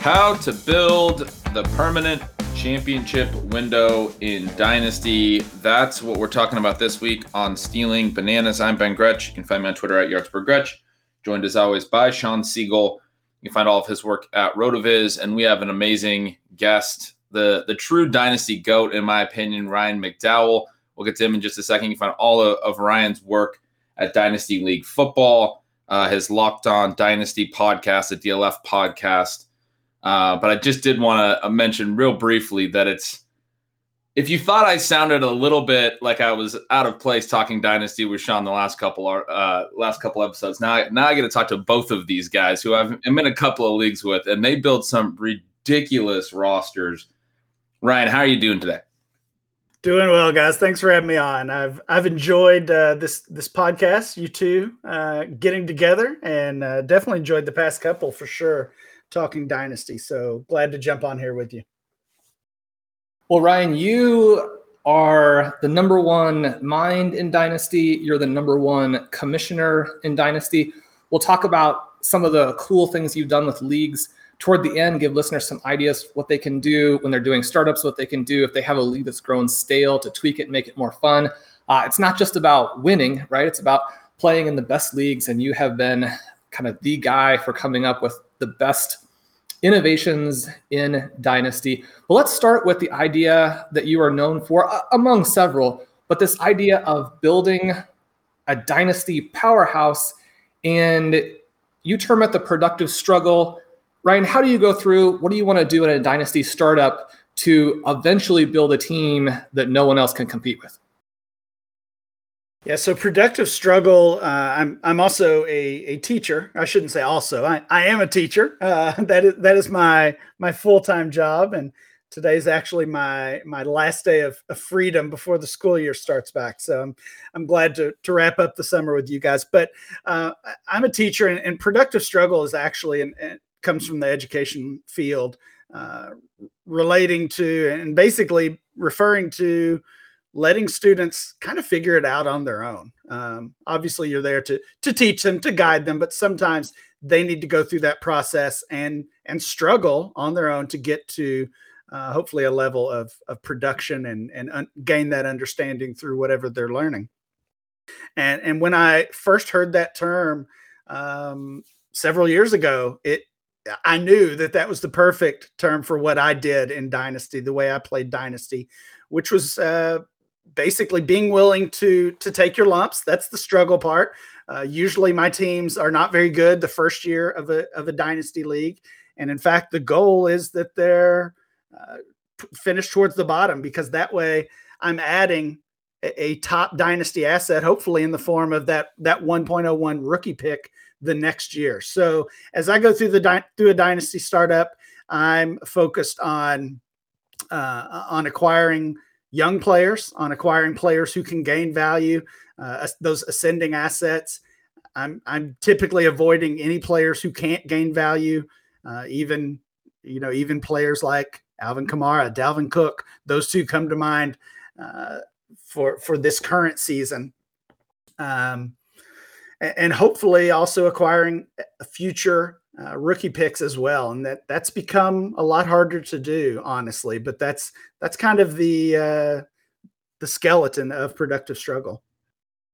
How to build the permanent championship window in Dynasty. That's what we're talking about this week on Stealing Bananas. I'm Ben Gretch. You can find me on Twitter at Yardspergretch. Joined as always by Shawn Siegele. You can find all of his work at RotoViz, and we have an amazing guest, the the true Dynasty goat, in my opinion, Ryan McDowell. We'll get to him in just a second. You can find all of, of Ryan's work at Dynasty League Football, uh, his Locked On Dynasty podcast, the DLF podcast uh, but I just did want to uh, mention real briefly that it's if you thought I sounded a little bit like I was out of place talking dynasty with Shawn the last couple uh, last couple episodes, now I, now I get to talk to both of these guys who I've I'm in a couple of leagues with, and they build some ridiculous rosters. Ryan, how are you doing today? Doing well, guys. Thanks for having me on. I've I've enjoyed uh, this this podcast. You two uh, getting together, and uh, definitely enjoyed the past couple for sure talking dynasty. So glad to jump on here with you. Well, Ryan, you are the number one mind in Dynasty. You're the number one commissioner in Dynasty. We'll talk about some of the cool things you've done with leagues toward the end. Give listeners some ideas what they can do when they're doing startups, what they can do if they have a league that's grown stale to tweak it, make it more fun. Uh, it's not just about winning, right? It's about playing in the best leagues, and you have been kind of the guy for coming up with the best innovations in Dynasty. But let's start with the idea that you are known for, among several, but this idea of building a Dynasty powerhouse. And you term it the productive struggle. Ryan, how do you go through? What do you want to do in a Dynasty startup to eventually build a team that no one else can compete with? Yeah, so productive struggle. Uh, I'm I'm also a, a teacher. I shouldn't say also. I, I am a teacher. Uh, that is that is my my full time job, and today's actually my my last day of, of, freedom before the school year starts back. So I'm I'm glad to to wrap up the summer with you guys. But uh, I'm a teacher, and, and, productive struggle is actually and comes from the education field, uh, relating to and basically referring to letting students kind of figure it out on their own. Um, obviously, you're there to to teach them, to guide them, but sometimes they need to go through that process and and struggle on their own to get to uh, hopefully a level of of production and and un- gain that understanding through whatever they're learning. And and when I first heard that term um, several years ago, it I knew that that was the perfect term for what I did in Dynasty, the way I played Dynasty, which was uh, basically being willing to to take your lumps. That's the struggle part. Uh, usually, my teams are not very good the first year of a of a dynasty league, and in fact, the goal is that they're uh, finished towards the bottom because that way I'm adding a, a, top dynasty asset, hopefully in the form of that that 1.01 rookie pick the next year. So as I go through the di- through a dynasty startup, I'm focused on uh, on acquiring young players, on acquiring players who can gain value, uh, those ascending assets. I'm I'm typically avoiding any players who can't gain value, uh, even you know even players like Alvin Kamara, Dalvin Cook. Those two come to mind uh, for for this current season, um, and, and hopefully also acquiring a future uh, rookie picks as well, and that that's become a lot harder to do, honestly. But that's that's kind of the uh, the skeleton of productive struggle.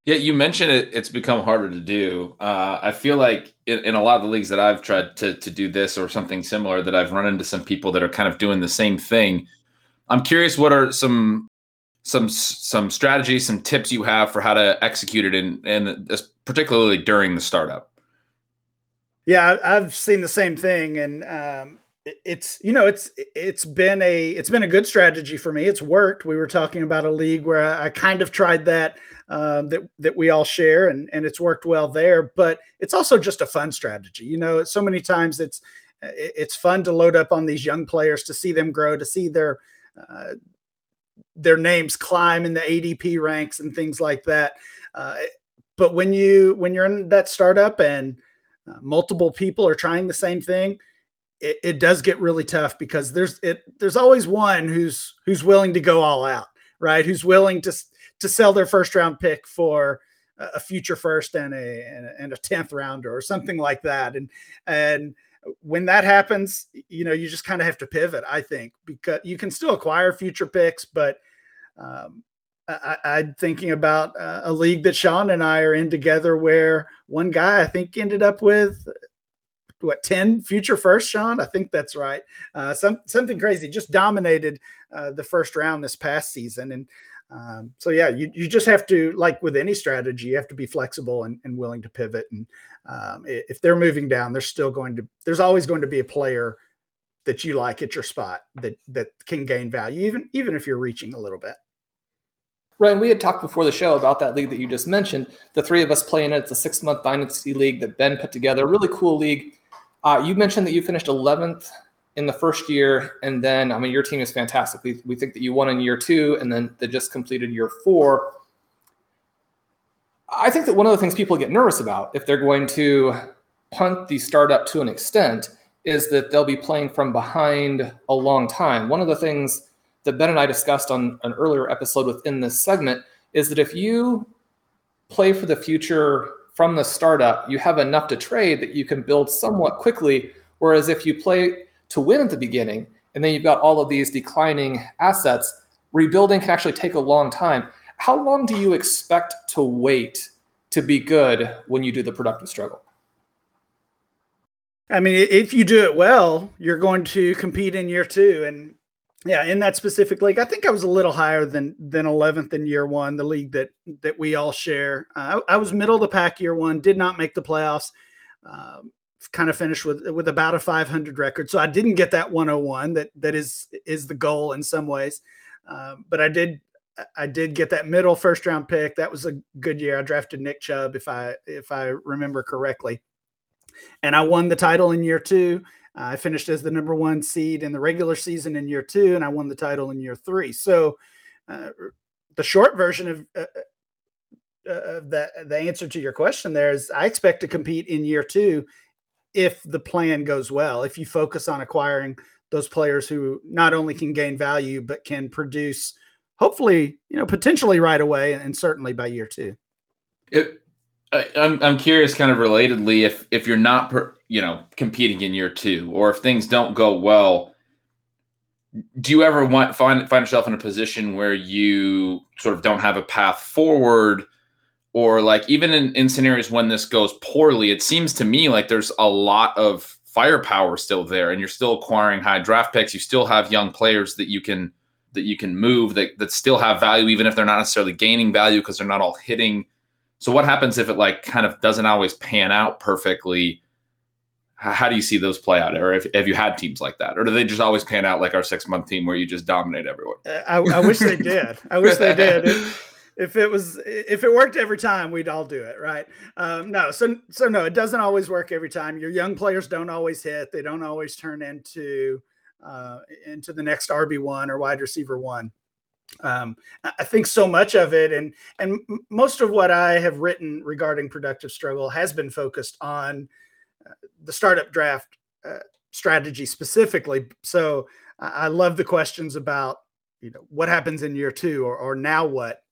Yeah, you mentioned it. It's become harder to do. Uh, I feel like in, in, a lot of the leagues that I've tried to to do this or something similar, that I've run into some people that are kind of doing the same thing. I'm curious, what are some some some strategies, some tips you have for how to execute it, in and particularly during the startup? Yeah, I've seen the same thing, and um, it's you know it's it's been a it's been a good strategy for me. It's worked. We were talking about a league where I, I kind of tried that um, that that we all share, and and it's worked well there. But it's also just a fun strategy. You know, so many times it's it's fun to load up on these young players to see them grow, to see their uh, their names climb in the ADP ranks and things like that. Uh, but when you when you're in that startup and multiple people are trying the same thing, it, it does get really tough because there's it there's always one who's who's willing to go all out, right? Who's willing to to sell their first round pick for a future first and a and a tenth rounder or something like that, and and when that happens, you know, you just kind of have to pivot, I think, because you can still acquire future picks, but um, I, am thinking about uh, a league that Shawn and I are in together where one guy I think ended up with what 10 future first shawn? I think that's right. Uh, some, something crazy. Just dominated uh, the first round this past season. And um, so yeah you, you just have to like with any strategy you have to be flexible and, and willing to pivot. And um, if they're moving down there's still going to there's always going to be a player that you like at your spot that that can gain value even even if you're reaching a little bit Ryan, we had talked before the show about that league that you just mentioned. The three of us playing it. It's a six month dynasty league that Ben put together. Really cool league. Uh, you mentioned that you finished 11th in the first year, and then I mean your team is fantastic. We, we think that you won in year two, and then they just completed year four. I think that one of the things people get nervous about if they're going to punt the startup to an extent is that they'll be playing from behind a long time. One of the things that Ben and I discussed on an earlier episode within this segment is that if you play for the future from the startup, you have enough to trade that you can build somewhat quickly. Whereas if you play to win at the beginning and then you've got all of these declining assets, rebuilding can actually take a long time. How long do you expect to wait to be good when you do the productive struggle? I mean, if you do it well, you're going to compete in year two. And yeah, in that specific league, I think I was a little higher than than 11th in year one, the league that that we all share. Uh, I, I, was middle of the pack year one, did not make the playoffs. Um, kind of finished with with about a 500 record, so I didn't get that 101. That that is is the goal in some ways, um, but I did I did get that middle first round pick. That was a good year. I drafted Nick Chubb, if I if I remember correctly, and I won the title in year two. I finished as the number one seed in the regular season in year two, and I won the title in year three. So, uh, the short version of uh, uh, the the answer to your question there is I expect to compete in year two if the plan goes well. If you focus on acquiring those players who not only can gain value but can produce, hopefully, you know, potentially right away, and certainly by year two. It, I, I'm I'm curious, kind of relatedly, if if you're not per, you know competing in year two, or if things don't go well, do you ever want find find yourself in a position where you sort of don't have a path forward? Or like even in, in scenarios when this goes poorly, it seems to me like there's a lot of firepower still there, and you're still acquiring high draft picks. You still have young players that you can that you can move that that still have value, even if they're not necessarily gaining value because they're not all hitting so what happens if it like kind of doesn't always pan out perfectly? How, do you see those play out? Or if, have you had teams like that? Or do they just always pan out like our six month team where you just dominate everyone? Uh, I, I wish they did. I wish they did. If, if it was if it worked every time, we'd all do it, right? Um, no, so so no, it doesn't always work every time. Your young players don't always hit. They don't always turn into uh, into the next RB one or wide receiver one um, I think so much of it, and and most of what I have written regarding productive struggle has been focused on the startup draft uh, strategy specifically. So I love the questions about you know what happens in year two or, or now what.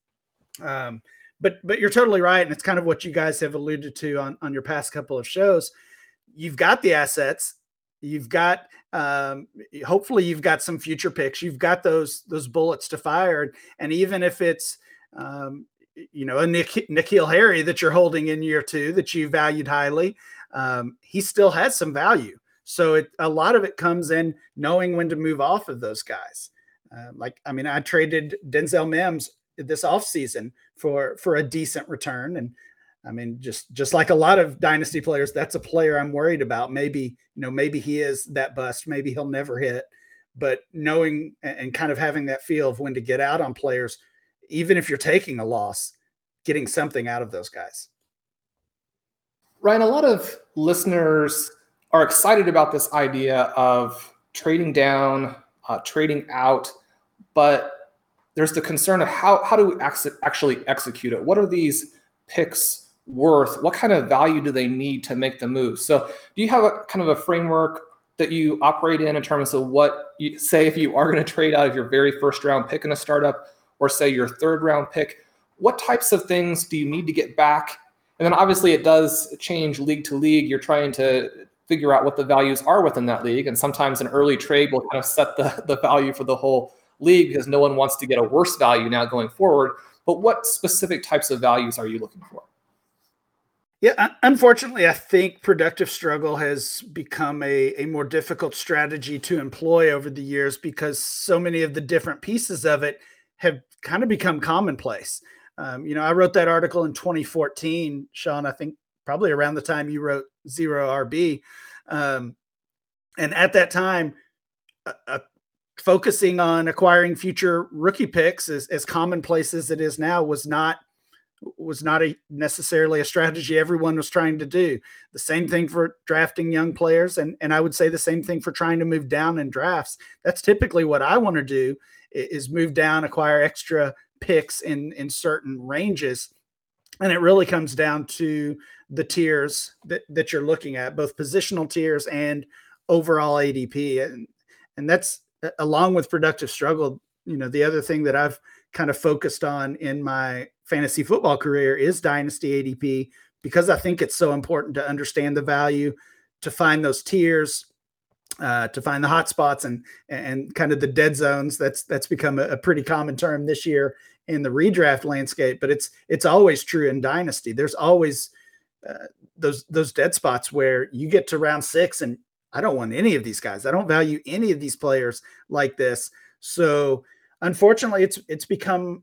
Um, but but you're totally right, and it's kind of what you guys have alluded to on on your past couple of shows. You've got the assets, you've got um, hopefully you've got some future picks. You've got those those bullets to fire, and even if it's um, you know a N'Keal Harry that you're holding in year two that you valued highly, um, he still has some value. So it, a lot of it comes in knowing when to move off of those guys. Uh, like I mean, I traded Denzel Mims this offseason for for a decent return, and I mean, just just like a lot of dynasty players, that's a player I'm worried about. Maybe you know, maybe he is that bust. Maybe he'll never hit. But knowing and kind of having that feel of when to get out on players, even if you're taking a loss, getting something out of those guys. Ryan, a lot of listeners are excited about this idea of trading down, uh, trading out, but there's the concern of how how do we actually execute it? What are these picks worth? What kind of value do they need to make the move? So, do you have a kind of a framework that you operate in in terms of what you say if you are going to trade out of your very first round pick in a startup, or say your third round pick? What types of things do you need to get back? And then obviously it does change league to league. You're trying to figure out what the values are within that league. And sometimes an early trade will kind of set the, the value for the whole league because no one wants to get a worse value now going forward. But what specific types of values are you looking for? Yeah, unfortunately, I think productive struggle has become a, a more difficult strategy to employ over the years because so many of the different pieces of it have kind of become commonplace. Um, you know, I wrote that article in 2014, Shawn, I think probably around the time you wrote Zero RB. Um, and at that time, uh, focusing on acquiring future rookie picks as, as commonplace as it is now was not was not a necessarily a strategy everyone was trying to do. The same thing for drafting young players, and and I would say the same thing for trying to move down in drafts. That's typically what I want to do is move down, acquire extra picks in in certain ranges, and it really comes down to the tiers that, that you're looking at, both positional tiers and overall ADP. And, and that's along with productive struggle. You know, the other thing that I've kind of focused on in my fantasy football career is dynasty ADP because I think it's so important to understand the value, to find those tiers, uh, to find the hot spots and and kind of the dead zones. That's that's become a, a pretty common term this year in the redraft landscape. But it's it's always true in dynasty. There's always uh, those those dead spots where you get to round six and I don't want any of these guys. I don't value any of these players like this. So unfortunately, it's it's become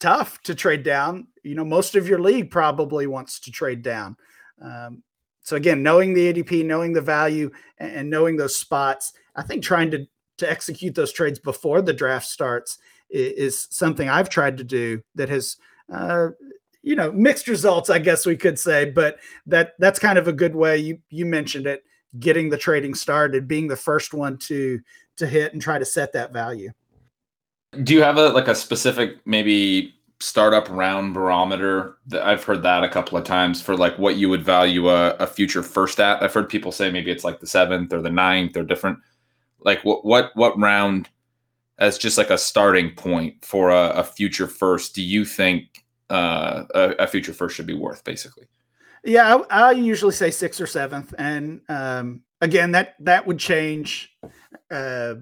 tough to trade down. You know, most of your league probably wants to trade down. Um, so again, knowing the ADP, knowing the value, and, knowing those spots, I think trying to to execute those trades before the draft starts is, is something I've tried to do that has uh, you know mixed results i guess we could say but that that's kind of a good way you you mentioned it getting the trading started being the first one to to hit and try to set that value. Do you have a like a specific maybe startup round barometer i've heard that a couple of times for like what you would value a, a future first at i've heard people say maybe it's like the seventh or the ninth or different like what what what round as just like a starting point for a, a future first do you think uh, a, a, future first should be worth, basically. Yeah, I, I usually say sixth or seventh, and um, again, that that would change. Uh,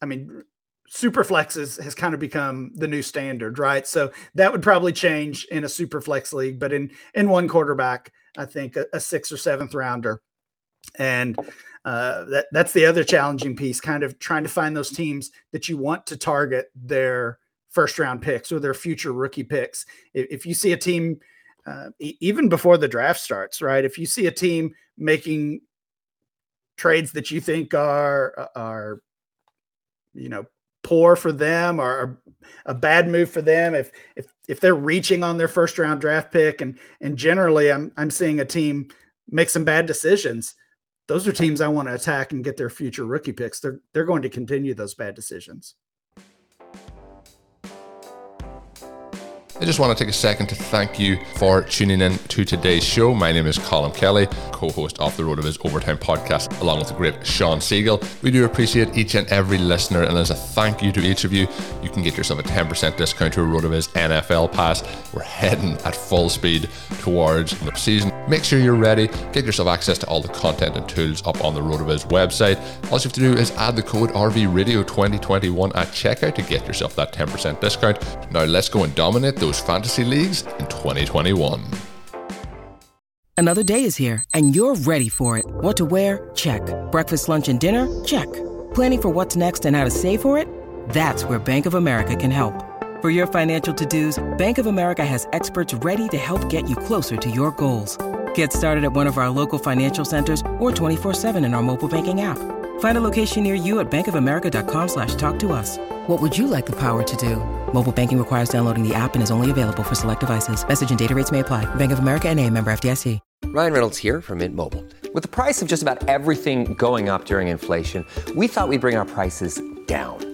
I mean, super flexes has kind of become the new standard, right? So that would probably change in a super flex league, but in in one quarterback, I think a, a sixth or seventh rounder, and uh, that that's the other challenging piece, kind of trying to find those teams that you want to target their first round picks or their future rookie picks. If, if you see a team, uh, even before the draft starts, right? If you see a team making trades that you think are are you know poor for them or a bad move for them. If if if they're reaching on their first round draft pick and and generally I'm I'm seeing a team make some bad decisions those are teams I want to attack and get their future rookie picks. They're they're going to continue those bad decisions I just want to take a second to thank you for tuning in to today's show. My name is Colin Kelly, co host of the RotoViz Overtime podcast, along with the great Shawn Siegele. We do appreciate each and every listener, and as a thank you to each of you, you can get yourself a 10% discount to a Road of His NFL pass. We're heading at full speed towards the season. Make sure you're ready, get yourself access to all the content and tools up on the RotoViz website. All you have to do is add the code RVRadio2021 at checkout to get yourself that 10% discount. Now, let's go and dominate those fantasy leagues in 2021. Another day is here, and you're ready for it. What to wear? Check. Breakfast, lunch, and dinner? Check. Planning for what's next and how to save for it? That's where Bank of America can help. For your financial to-dos, Bank of America has experts ready to help get you closer to your goals. Get started at one of our local financial centers or 24-7 in our mobile banking app. Find a location near you at bankofamerica.com slash talk to us. What would you like the power to do? Mobile banking requires downloading the app and is only available for select devices. Message and data rates may apply. Bank of America and a member FDIC. Ryan Reynolds here from Mint Mobile. With the price of just about everything going up during inflation, we thought we'd bring our prices down.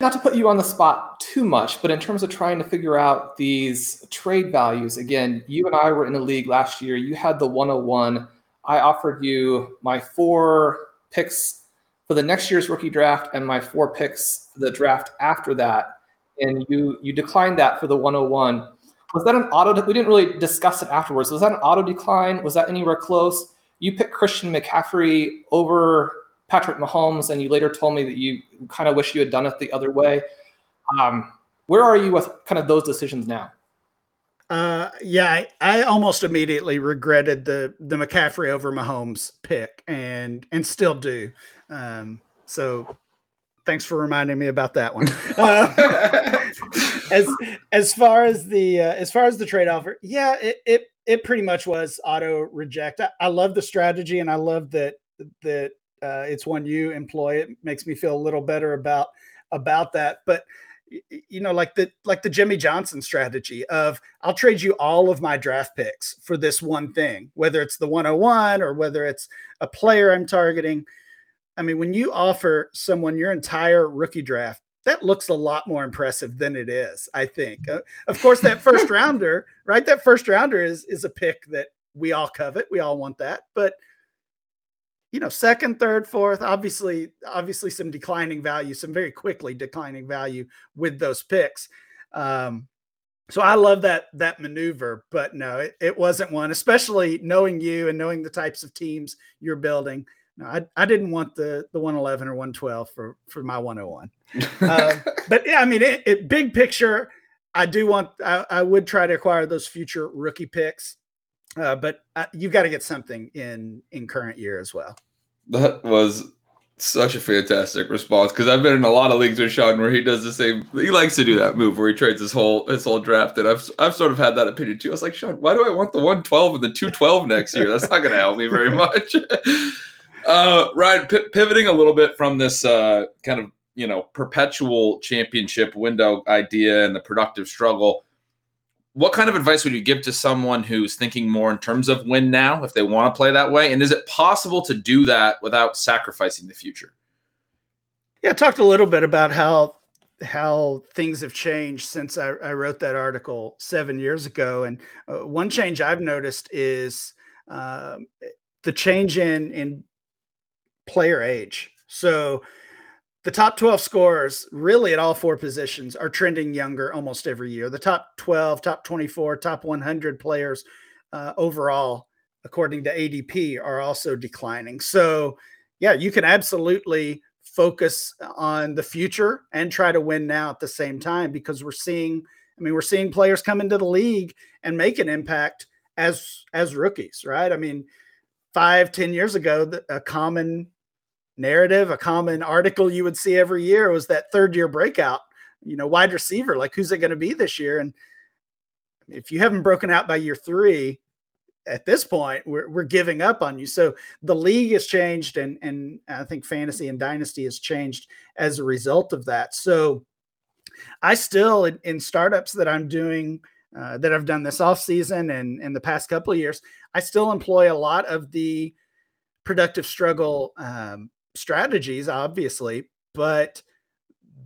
not to put you on the spot too much, but in terms of trying to figure out these trade values, again, you and I were in a league last year. You had the 101. I offered you my four picks for the next year's rookie draft and my four picks for the draft after that. And you you declined that for the 101. Was that an auto? We didn't really discuss it afterwards. Was that an auto decline? Was that anywhere close? You picked Christian McCaffrey over Patrick Mahomes, and you later told me that you kind of wish you had done it the other way. Um, where are you with kind of those decisions now? Uh, yeah, I, I almost immediately regretted the the McCaffrey over Mahomes pick, and and still do. Um, so thanks for reminding me about that one. Uh, as as far as the uh, as far as the trade offer, yeah, it it it pretty much was auto reject. I, I love the strategy, and I love that that uh, it's one you employ. It makes me feel a little better about about that, but you know like the like the Jimmy Johnson strategy of I'll trade you all of my draft picks for this one thing whether it's the 101 or whether it's a player I'm targeting. I mean when you offer someone your entire rookie draft that looks a lot more impressive than it is I think. Uh, of course that first rounder right? That first rounder is is a pick that we all covet. We all want that. But you know, second, third, fourth, obviously, obviously some declining value, some very quickly declining value with those picks. Um, so I love that that maneuver, but no, it, it wasn't one, especially knowing you and knowing the types of teams you're building. No, I, I didn't want the the 111 or 112 for for my 101. um, but yeah, I mean, it, it, big picture, I do want I, I would try to acquire those future rookie picks. Uh, but uh, you've got to get something in in current year as well. That was such a fantastic response because I've been in a lot of leagues with Shawn where he does the same. He likes to do that move where he trades his whole his whole draft, and I've I've sort of had that opinion too. I was like, Shawn, why do I want the one twelve and the two twelve next year? That's not going to help me very much. uh, Ryan, p- pivoting a little bit from this uh, kind of you know perpetual championship window idea and the productive struggle what kind of advice would you give to someone who's thinking more in terms of win now if they want to play that way? And is it possible to do that without sacrificing the future? Yeah i talked a little bit about how how things have changed since i, I wrote that article seven years ago. And uh, one change i've noticed is uh, the change in in player age. So the top 12 scorers really at all four positions are trending younger almost every year. The top 12 top 24 top 100 players uh, overall according to adp are also declining. So yeah you can absolutely focus on the future and try to win now at the same time because we're seeing i mean we're seeing players come into the league and make an impact as as rookies right? I mean five ten years ago a common narrative, a common article you would see every year was that third year breakout, you know, wide receiver. Like, who's it going to be this year? And if you haven't broken out by year three, at this point, we're, we're giving up on you. So the league has changed, and and I think fantasy and dynasty has changed as a result of that. So I still in, in startups that I'm doing. Uh, that I've done this off season and in the past couple of years, I still employ a lot of the productive struggle um, strategies, obviously, but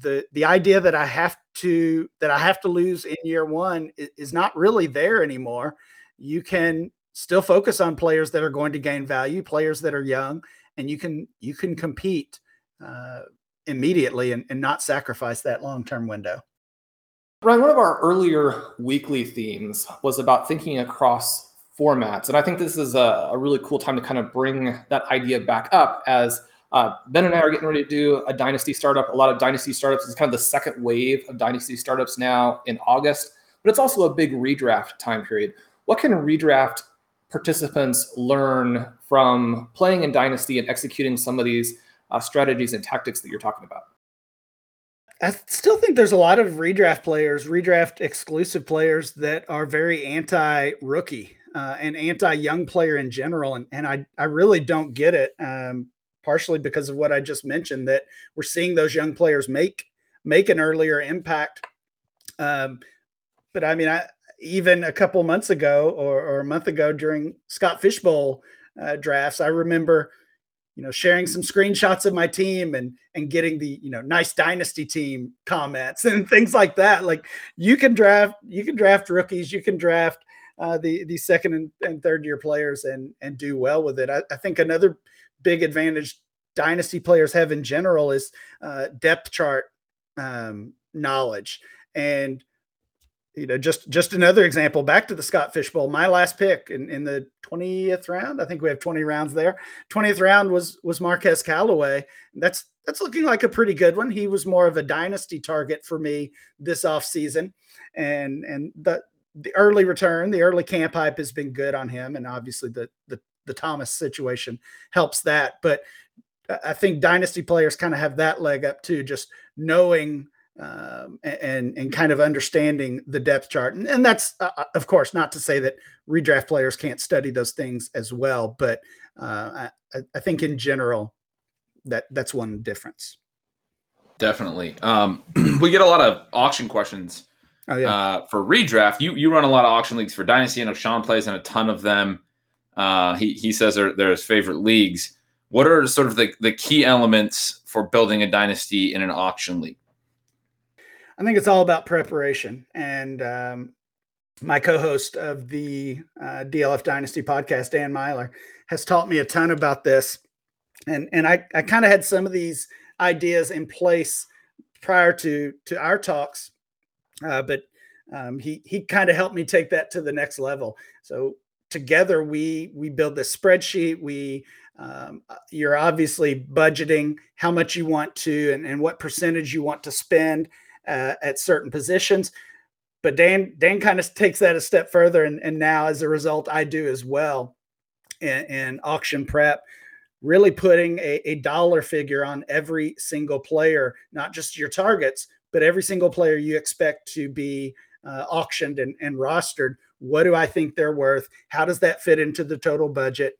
the the idea that I have to that I have to lose in year one is, not really there anymore. You can still focus on players that are going to gain value, players that are young, and you can you can compete uh, immediately and, and not sacrifice that long term window. Ryan, one of our earlier weekly themes was about thinking across formats. And I think this is a, a really cool time to kind of bring that idea back up as uh, Ben and I are getting ready to do a dynasty startup. A lot of dynasty startups is kind of the second wave of dynasty startups now in August, but it's also a big redraft time period. What can redraft participants learn from playing in dynasty and executing some of these uh, strategies and tactics that you're talking about? I still think there's a lot of redraft players, redraft exclusive players that are very anti rookie uh, and anti young player in general. And, and I, I really don't get it. Um, partially because of what I just mentioned that we're seeing those young players make make an earlier impact. Um, but I mean, I even a couple months ago or, or a month ago during Scott Fishbowl uh, drafts, I remember you know sharing some screenshots of my team and and getting the you know nice dynasty team comments and things like that like you can draft you can draft rookies you can draft uh, the the second and, and, third year players and and do well with it I, I think another big advantage dynasty players have in general is uh, depth chart um, knowledge. And you know, just just another example. Back to the Scott Fishbowl. My last pick in, in the twentieth round. I think we have twenty rounds there. Twentieth round was was Marquez Callaway. That's that's looking like a pretty good one. He was more of a dynasty target for me this off season, and and the the early return, the early camp hype has been good on him, and obviously the the the Thomas situation helps that. But I think dynasty players kind of have that leg up too, just knowing um, and and kind of understanding the depth chart. And, and that's uh, uh, of course not to say that redraft players can't study those things as well, but uh, I, I, think in general that that's one difference. Definitely. Um, we get a lot of auction questions. Oh, yeah. uh, for redraft, you you run a lot of auction leagues for Dynasty. I know Shawn plays in a ton of them. Uh, he he says they're, they're his favorite leagues. What are sort of the, the key elements for building a dynasty in an auction league? I think it's all about preparation. And um, my co-host of the uh, DLF Dynasty podcast, Dan Meylor, has taught me a ton about this. And and I, I kind of had some of these ideas in place prior to to our talks, uh, but um, he he kind of helped me take that to the next level. So together we we build this spreadsheet we um, uh, you're obviously budgeting how much you want to and, and what percentage you want to spend uh, at certain positions. But dan dan kind of takes that a step further and, and now as a result i do as well in, in auction prep really putting a, a dollar figure on every single player not just your targets but every single player you expect to be uh, auctioned and, and rostered what do I think they're worth? How does that fit into the total budget?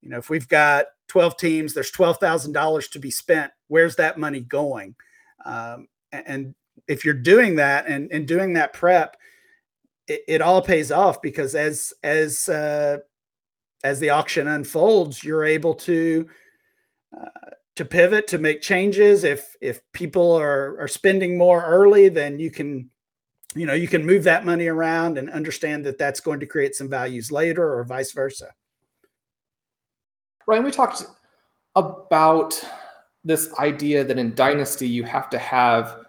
You know, if we've got 12 teams, there's $12,000 to be spent. Where's that money going? Um, and if you're doing that and, and doing that prep, it, it all pays off because as as uh, as the auction unfolds, you're able to uh, to pivot to make changes. If if people are are spending more early, then you can you know you can move that money around and understand that that's going to create some values later or vice versa. Ryan we talked about this idea that in dynasty you have to have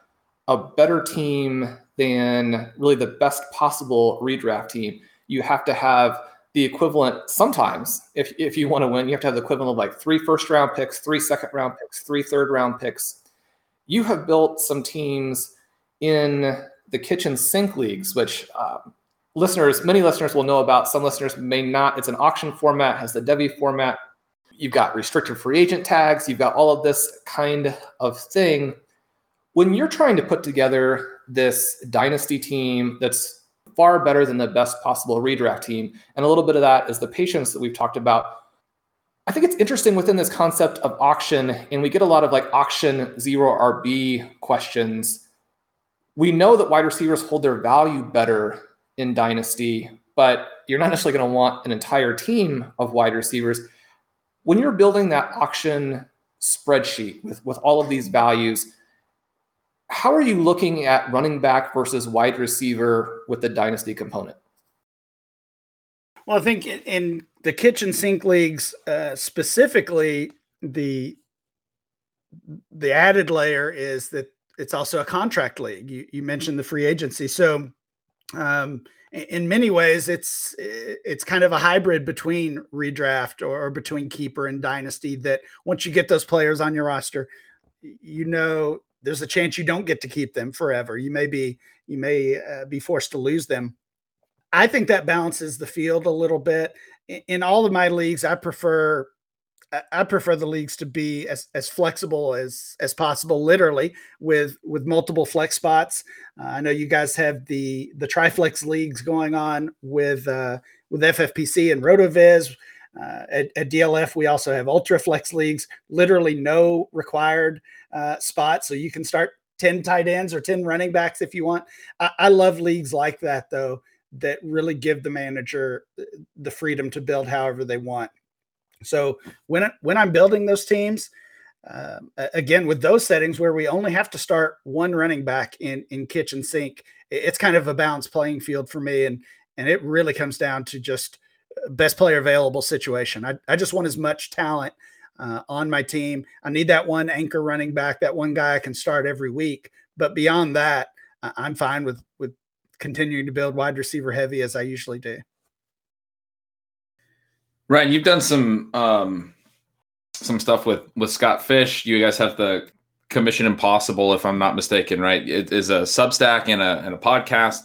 a better team than really the best possible redraft team. You have to have the equivalent sometimes if, if you want to win you have to have the equivalent of like three first round picks three second round picks three third round picks. You have built some teams in the kitchen sink leagues, which uh, listeners, many listeners will know about. Some listeners may not. It's an auction format, has the Devy format. You've got restricted free agent tags. You've got all of this kind of thing. When you're trying to put together this dynasty team that's far better than the best possible redraft team, and a little bit of that is the patience that we've talked about. I think it's interesting within this concept of auction, and we get a lot of like auction zero RB questions we know that wide receivers hold their value better in dynasty, but you're not necessarily going to want an entire team of wide receivers. When you're building that auction spreadsheet with, with all of these values, how are you looking at running back versus wide receiver with the dynasty component? Well, I think in the kitchen sink leagues uh, specifically, the the added layer is that it's also a contract league. You, you mentioned the free agency. So, um, in many ways it's it's kind of a hybrid between redraft or, between keeper and dynasty that once you get those players on your roster you know there's a chance you don't get to keep them forever you may be you may uh, be forced to lose them i think that balances the field a little bit in, in all of my leagues i prefer I prefer the leagues to be as, as flexible as as possible, literally with with multiple flex spots. Uh, I know you guys have the the triflex leagues going on with uh, with FFPC and RotoViz. Uh, at, at, DLF, we also have ultra flex leagues, literally no required uh, spot, so you can start ten tight ends or ten running backs if you want. I, I love leagues like that though, that really give the manager the freedom to build however they want. So when when I'm building those teams, uh, again with those settings where we only have to start one running back in in kitchen sink, it's kind of a balanced playing field for me, and and it really comes down to just uh, best player available situation. I, I just want as much talent uh, on my team. I need that one anchor running back, that one guy I can start every week. But beyond that, I'm fine with with continuing to build wide receiver heavy as I usually do. Ryan, you've done some um, some stuff with with Scott Fish. You guys have the Commission Impossible, if I'm not mistaken, right? It is a Substack and a and a podcast.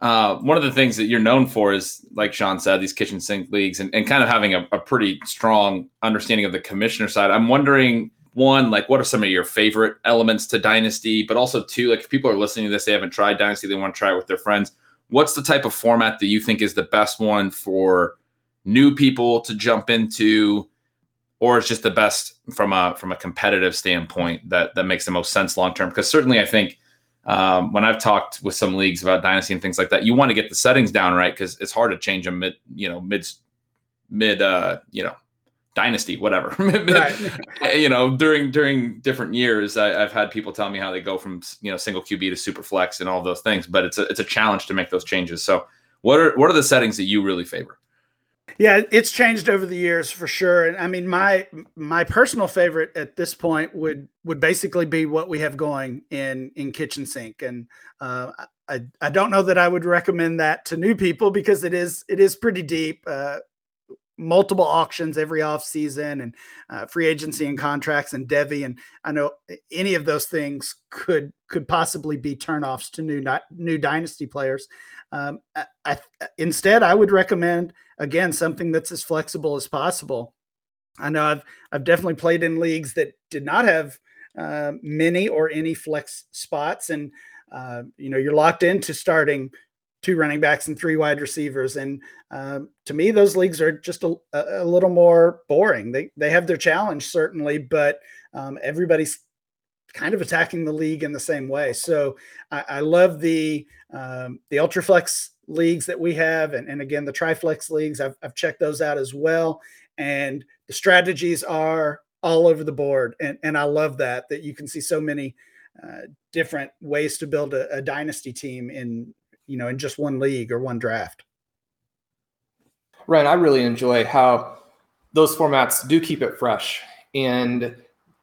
Uh, one of the things that you're known for is, like Shawn said, these kitchen sink leagues and, and kind of having a, a pretty strong understanding of the commissioner side. I'm wondering, one, like what are some of your favorite elements to Dynasty? But also, two, like if people are listening to this, they haven't tried Dynasty, they want to try it with their friends. What's the type of format that you think is the best one for new people to jump into or it's just the best from a from a competitive standpoint that that makes the most sense long term because certainly i think um, when i've talked with some leagues about dynasty and things like that you want to get the settings down right because it's hard to change them mid you know mid mid uh you know dynasty whatever. You know during during different years I, have had people tell me how they go from you know single qb to super flex and all those things but it's a it's a challenge to make those changes. So what are what are the settings that you really favor yeah, it's changed over the years for sure. And I mean, my my personal favorite at this point would would basically be what we have going in in kitchen sink. And uh, I I don't know that I would recommend that to new people because it is it is pretty deep. Uh, multiple auctions every off season and uh, free agency and contracts and Devy. and I know any of those things could could possibly be turnoffs to new not new dynasty players. Um, I, I, instead, I would recommend again something that's as flexible as possible. I know I've I've definitely played in leagues that did not have uh, many or any flex spots, and uh, you know you're locked into starting two running backs and three wide receivers. And um, to me, those leagues are just a, a, little more boring. They they have their challenge certainly, but um, everybody's kind of attacking the league in the same way. So I, I love the um, the ultraflex leagues that we have, and, and again the triflex leagues. I've, I've checked those out as well, and the strategies are all over the board, and and I love that that you can see so many uh, different ways to build a, a dynasty team in you know in just one league or one draft. Right, I really enjoy how those formats do keep it fresh and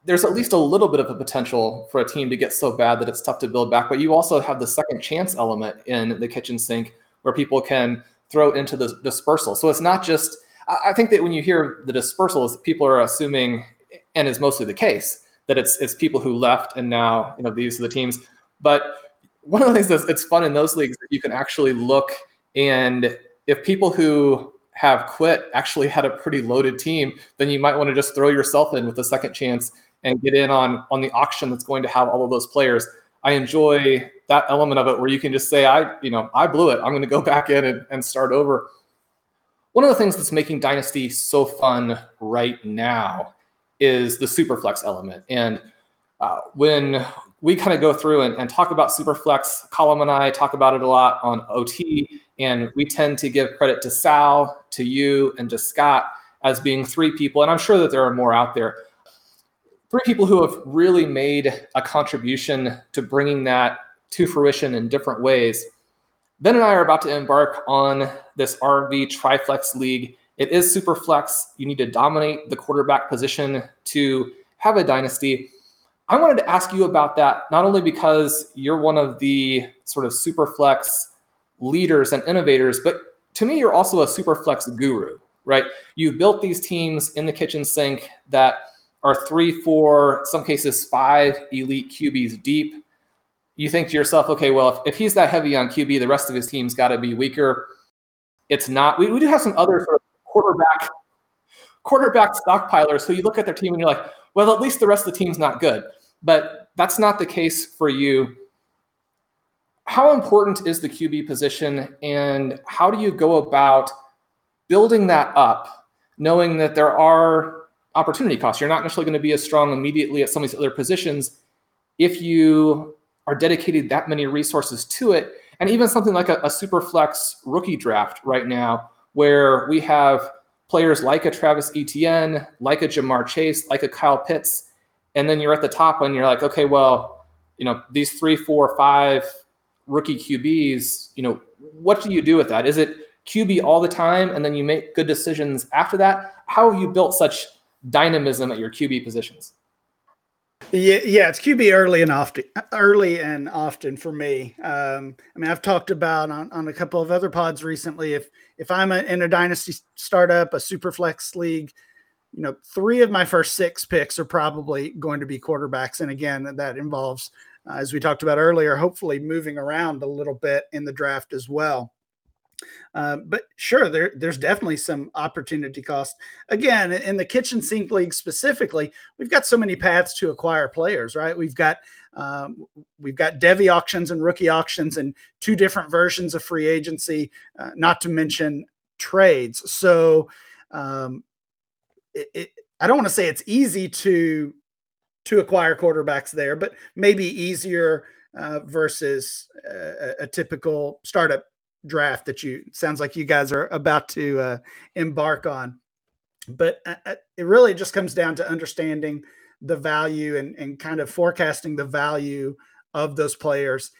there's at least a little bit of a potential for a team to get so bad that it's tough to build back. But you also have the second chance element in the kitchen sink where people can throw into the dispersal. So it's not just, I think that when you hear the dispersals, people are assuming, and is mostly the case, that it's it's people who left and now you know these are the teams. But one of the things that's it's fun in those leagues that you can actually look and if people who have quit actually had a pretty loaded team, then you might want to just throw yourself in with a second chance and get in on on the auction that's going to have all of those players. I enjoy that element of it where you can just say, I, you know, I blew it. I'm going to go back in and, and start over. One of the things that's making Dynasty so fun right now is the Superflex element. And uh, when we kind of go through and, and talk about Superflex, Colin and I talk about it a lot on OT, and we tend to give credit to Sal, to you, and to Scott as being three people. And I'm sure that there are more out there three people who have really made a contribution to bringing that to fruition in different ways. Ben and I are about to embark on this RV Triflex League. It is super flex. You need to dominate the quarterback position to have a dynasty. I wanted to ask you about that, not only because you're one of the sort of super flex leaders and innovators, but to me, you're also a super flex guru, right? You've built these teams in the kitchen sink that are three, four, some cases five elite QBs deep. You think to yourself, okay, well, if, if he's that heavy on QB, the rest of his team's got to be weaker. It's not. We, we do have some other sort of quarterback quarterback stockpilers who you look at their team and you're like, well, at least the rest of the team's not good. But that's not the case for you. How important is the QB position, and how do you go about building that up, knowing that there are opportunity cost. You're not necessarily going to be as strong immediately at some of these other positions if you are dedicated that many resources to it. And even something like a, a super flex rookie draft right now, where we have players like a Travis Etienne, like a Ja'Marr Chase, like a Kyle Pitts, and then you're at the top and you're like, okay, well, you know, these three, four, five rookie QBs, you know, what do you do with that? Is it QB all the time and then you make good decisions after that? How have you built such dynamism at your QB positions? Yeah, yeah, it's QB early and often, early and often for me. Um, I mean, I've talked about on, on a couple of other pods recently. If if I'm a, in a dynasty startup, a super flex league, you know, three of my first six picks are probably going to be quarterbacks, and again, that involves, uh, as we talked about earlier, hopefully moving around a little bit in the draft as well. Uh, but sure, there, there's definitely some opportunity cost. Again, in the kitchen sink league specifically, we've got so many paths to acquire players, right? We've got um, we've got Devy auctions and rookie auctions and two different versions of free agency, uh, not to mention trades. So um, it, it, I don't want to say it's easy to to acquire quarterbacks there, but maybe easier uh, versus a, a typical startup draft that you sounds like you guys are about to uh, embark on. But uh, uh, it really just comes down to understanding the value and, and kind of forecasting the value of those players.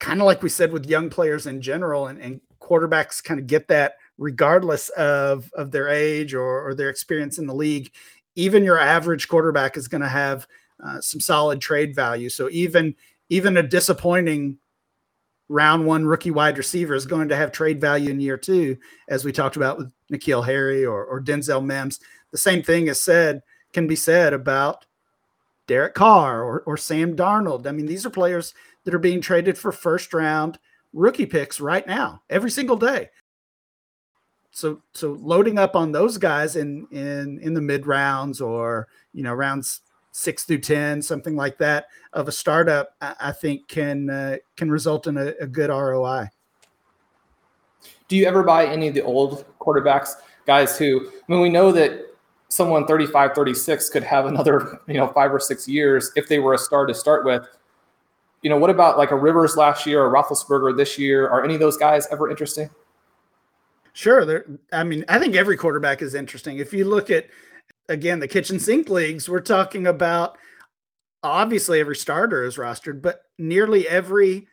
Kind of like we said with young players in general, and, and quarterbacks kind of get that regardless of, of their age or, or their experience in the league. Even your average quarterback is going to have uh, some solid trade value. So even even a disappointing round one rookie wide receiver is going to have trade value in year two, as we talked about with N'Keal Harry or, or Denzel Mims. The same thing is said can be said about Derek Carr or, or Sam Darnold. I mean, these are players that are being traded for first round rookie picks right now, every single day. So so loading up on those guys in in in the mid rounds or you know rounds six through ten, something like that, of a startup, I, I think can uh, can result in a, a, good ROI. Do you ever buy any of the old quarterbacks, guys who? I mean, we know that someone 35, 36 could have another, you know, five or six years if they were a star to start with. You know, what about like a Rivers last year or Roethlisberger this year? Are any of those guys ever interesting? Sure. There, I mean, I think every quarterback is interesting. If you look at again, the kitchen sink leagues, we're talking about obviously every starter is rostered, but nearly every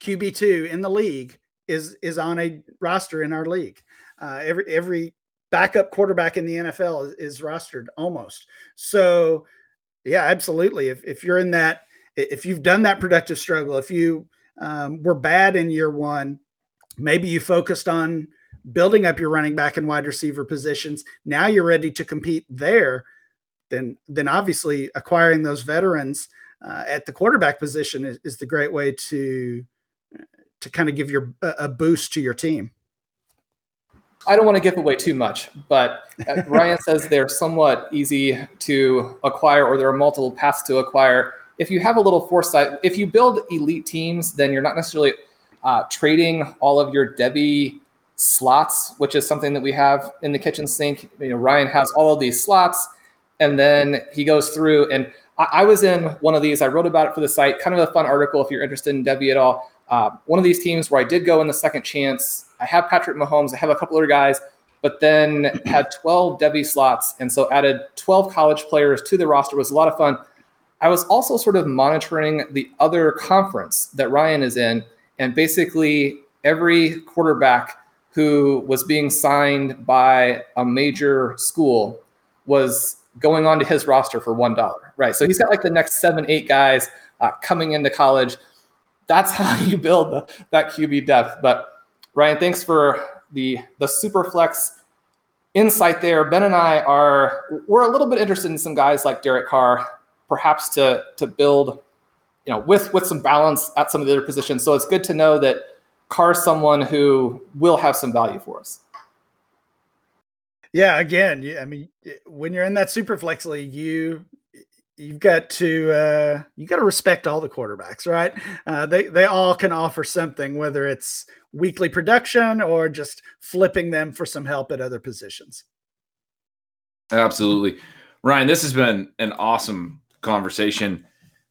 QB2 in the league is is on a roster in our league. Uh, every every backup quarterback in the NFL is, is rostered almost. So, yeah, absolutely. If if you're in that, if you've done that productive struggle, if you um, were bad in year one, maybe you focused on building up your running back and wide receiver positions. Now you're ready to compete there. Then, then obviously acquiring those veterans uh, at the quarterback position is, is, the great way to to kind of give your a boost to your team. I don't want to give away too much, but uh, Ryan says they're somewhat easy to acquire, or there are multiple paths to acquire. If you have a little foresight, if you build elite teams, then you're not necessarily uh, trading all of your Devy slots, which is something that we have in the kitchen sink. You know, Ryan has all of these slots, and then he goes through. And I, I was in one of these. I wrote about it for the site. Kind of a fun article if you're interested in Devy at all. Uh, one of these teams where I did go in the second chance. I have Patrick Mahomes. I have a couple other guys, but then had 12 Devy slots, and so added 12 college players to the roster. It was a lot of fun. I was also sort of monitoring the other conference that Ryan is in, and basically every quarterback who was being signed by a major school was going on to his roster for one dollar, right? So he's got like the next seven, eight guys uh, coming into college. that's how you build the, that QB depth. But Ryan, thanks for the the super flex insight there. Ben and I are we're a little bit interested in some guys like Derek Carr, perhaps to to build, you know, with with some balance at some of the other positions. So it's good to know that Carr's someone who will have some value for us. Yeah, again, I mean, when you're in that super flex league, you you've got to uh, you got to respect all the quarterbacks, right? Uh, they they all can offer something, whether it's weekly production or just flipping them for some help at other positions. Absolutely, Ryan. This has been an awesome conversation.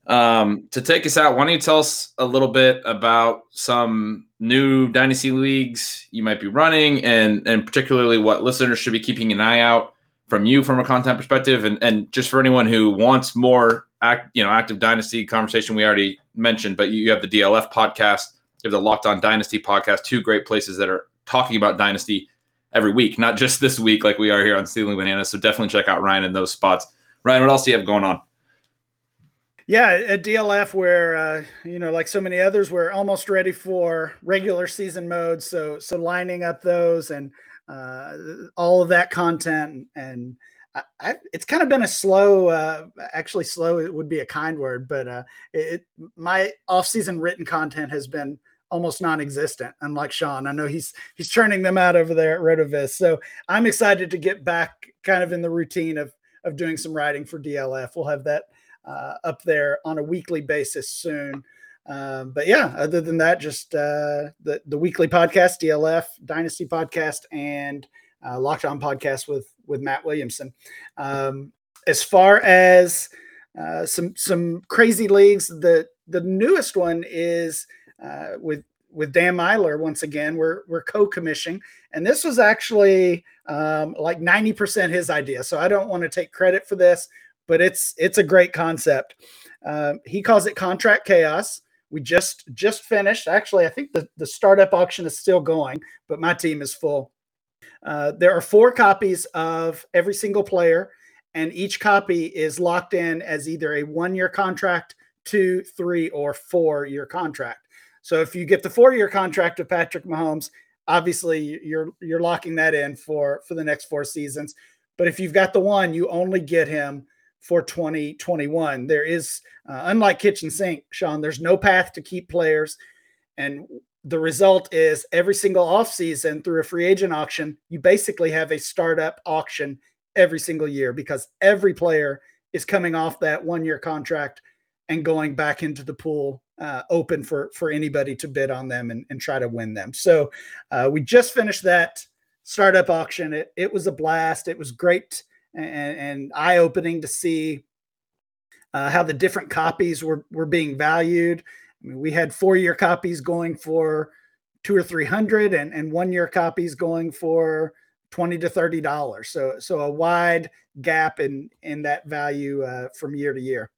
Um, to take us out, why don't you tell us a little bit about some new dynasty leagues you might be running, and and particularly what listeners should be keeping an eye out from you from a content perspective, and and just for anyone who wants more act, you know, active dynasty conversation. We already mentioned, but you have the DLF podcast, you have the Locked On Dynasty podcast, two great places that are talking about dynasty every week, not just this week like we are here on Stealing Bananas. So definitely check out Ryan in those spots. Ryan, what else do you have going on? Yeah, at DLF, where uh, you know, like so many others, we're almost ready for regular season mode. So, so lining up those and uh, all of that content and I, I, it's kind of been a slow uh, actually slow it would be a kind word but uh, it, my off-season written content has been almost non-existent unlike shawn. I know he's he's churning them out over there at rotoviz. So i'm excited to get back kind of in the routine of of doing some writing for dlf we'll have that uh, up there on a weekly basis soon um, but yeah, other than that, just uh, the the weekly podcast, DLF Dynasty podcast, and uh, Locked On podcast with with Matt Williamson. Um, as far as uh, some some crazy leagues, the the newest one is uh, with with Dan Meylor. Once again, we're we're co-commissioning, and this was actually um, like ninety percent his idea. So I don't want to take credit for this, but it's it's a great concept. Uh, he calls it contract chaos we just just finished. Actually, I think the, the startup auction is still going, but my team is full. Uh, there are four copies of every single player, and each copy is locked in as either a one year contract, two, three, or four year contract. So if you get the four year contract of Patrick Mahomes, obviously you're you're locking that in for for the next four seasons. But if you've got the one, you only get him for 2021. There is, uh, unlike kitchen sink, Shawn, there's no path to keep players. And the result is every single offseason through a free agent auction, you basically have a startup auction every single year because every player is coming off that one year contract and going back into the pool uh, open for for anybody to bid on them and, and try to win them. So uh, we just finished that startup auction. It, it was a blast. It was great and, and eye opening to see uh, how the different copies were were being valued. I mean, we had four year copies going for two or three hundred, and and one year copies going for twenty to thirty dollars. So so a wide gap in in that value uh, from year to year.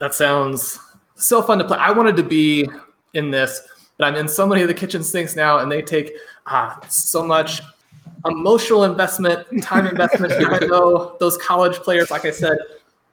That sounds so fun to play. I wanted to be in this, but I'm in so many of the kitchen sinks now, and they take ah, so much emotional investment, time investment. I know those college players, like I said,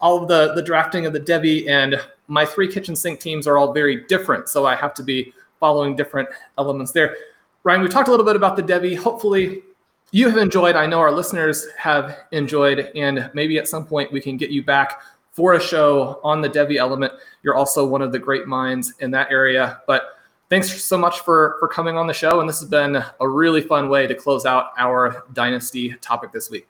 all of the the drafting of the Devy and my three kitchen sink teams are all very different, so I have to be following different elements there. Ryan, we talked a little bit about the Devy. Hopefully, you have enjoyed. I know our listeners have enjoyed, and maybe at some point we can get you back for a show on the Devy element. You're also one of the great minds in that area, but thanks so much for for coming on the show and this has been a really fun way to close out our dynasty topic this week.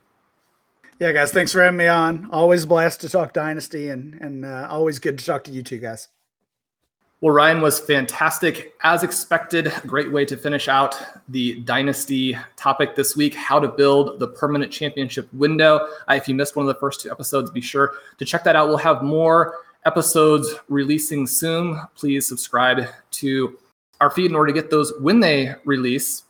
Yeah guys thanks for having me on. Always blessed to talk dynasty and and uh, always good to talk to you two guys. Well ryan was fantastic. As expected great way to finish out the dynasty topic this week how to build the permanent championship window. Uh, if you missed one of the first two episodes be sure to check that out. We'll have more episodes releasing soon. Please subscribe to our feed in order to get those when they release.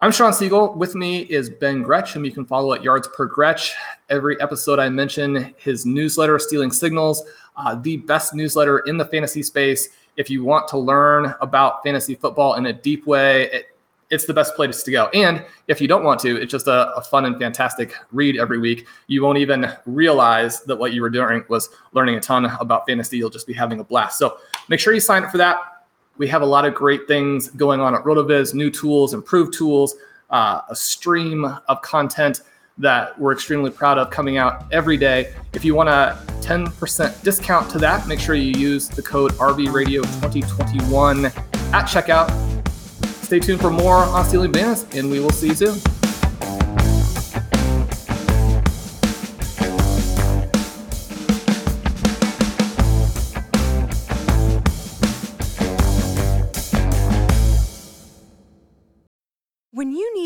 I'm Shawn Siegele. With me is Ben Gretch, whom you can follow at Yardspergretch. Every episode I mention his newsletter, Stealing Signals, uh, the best newsletter in the fantasy space. If you want to learn about fantasy football in a deep way, it, it's the best place to go. And if you don't want to, it's just a, a, fun and fantastic read every week. You won't even realize that what you were doing was learning a ton about fantasy. You'll just be having a blast. So make sure you sign up for that. We have a lot of great things going on at RotoViz, new tools, improved tools, uh, a stream of content that we're extremely proud of coming out every day. If you want a 10% discount to that, make sure you use the code RVRadio2021 at checkout Stay tuned for more on Stealing Bananas, and we will see you soon.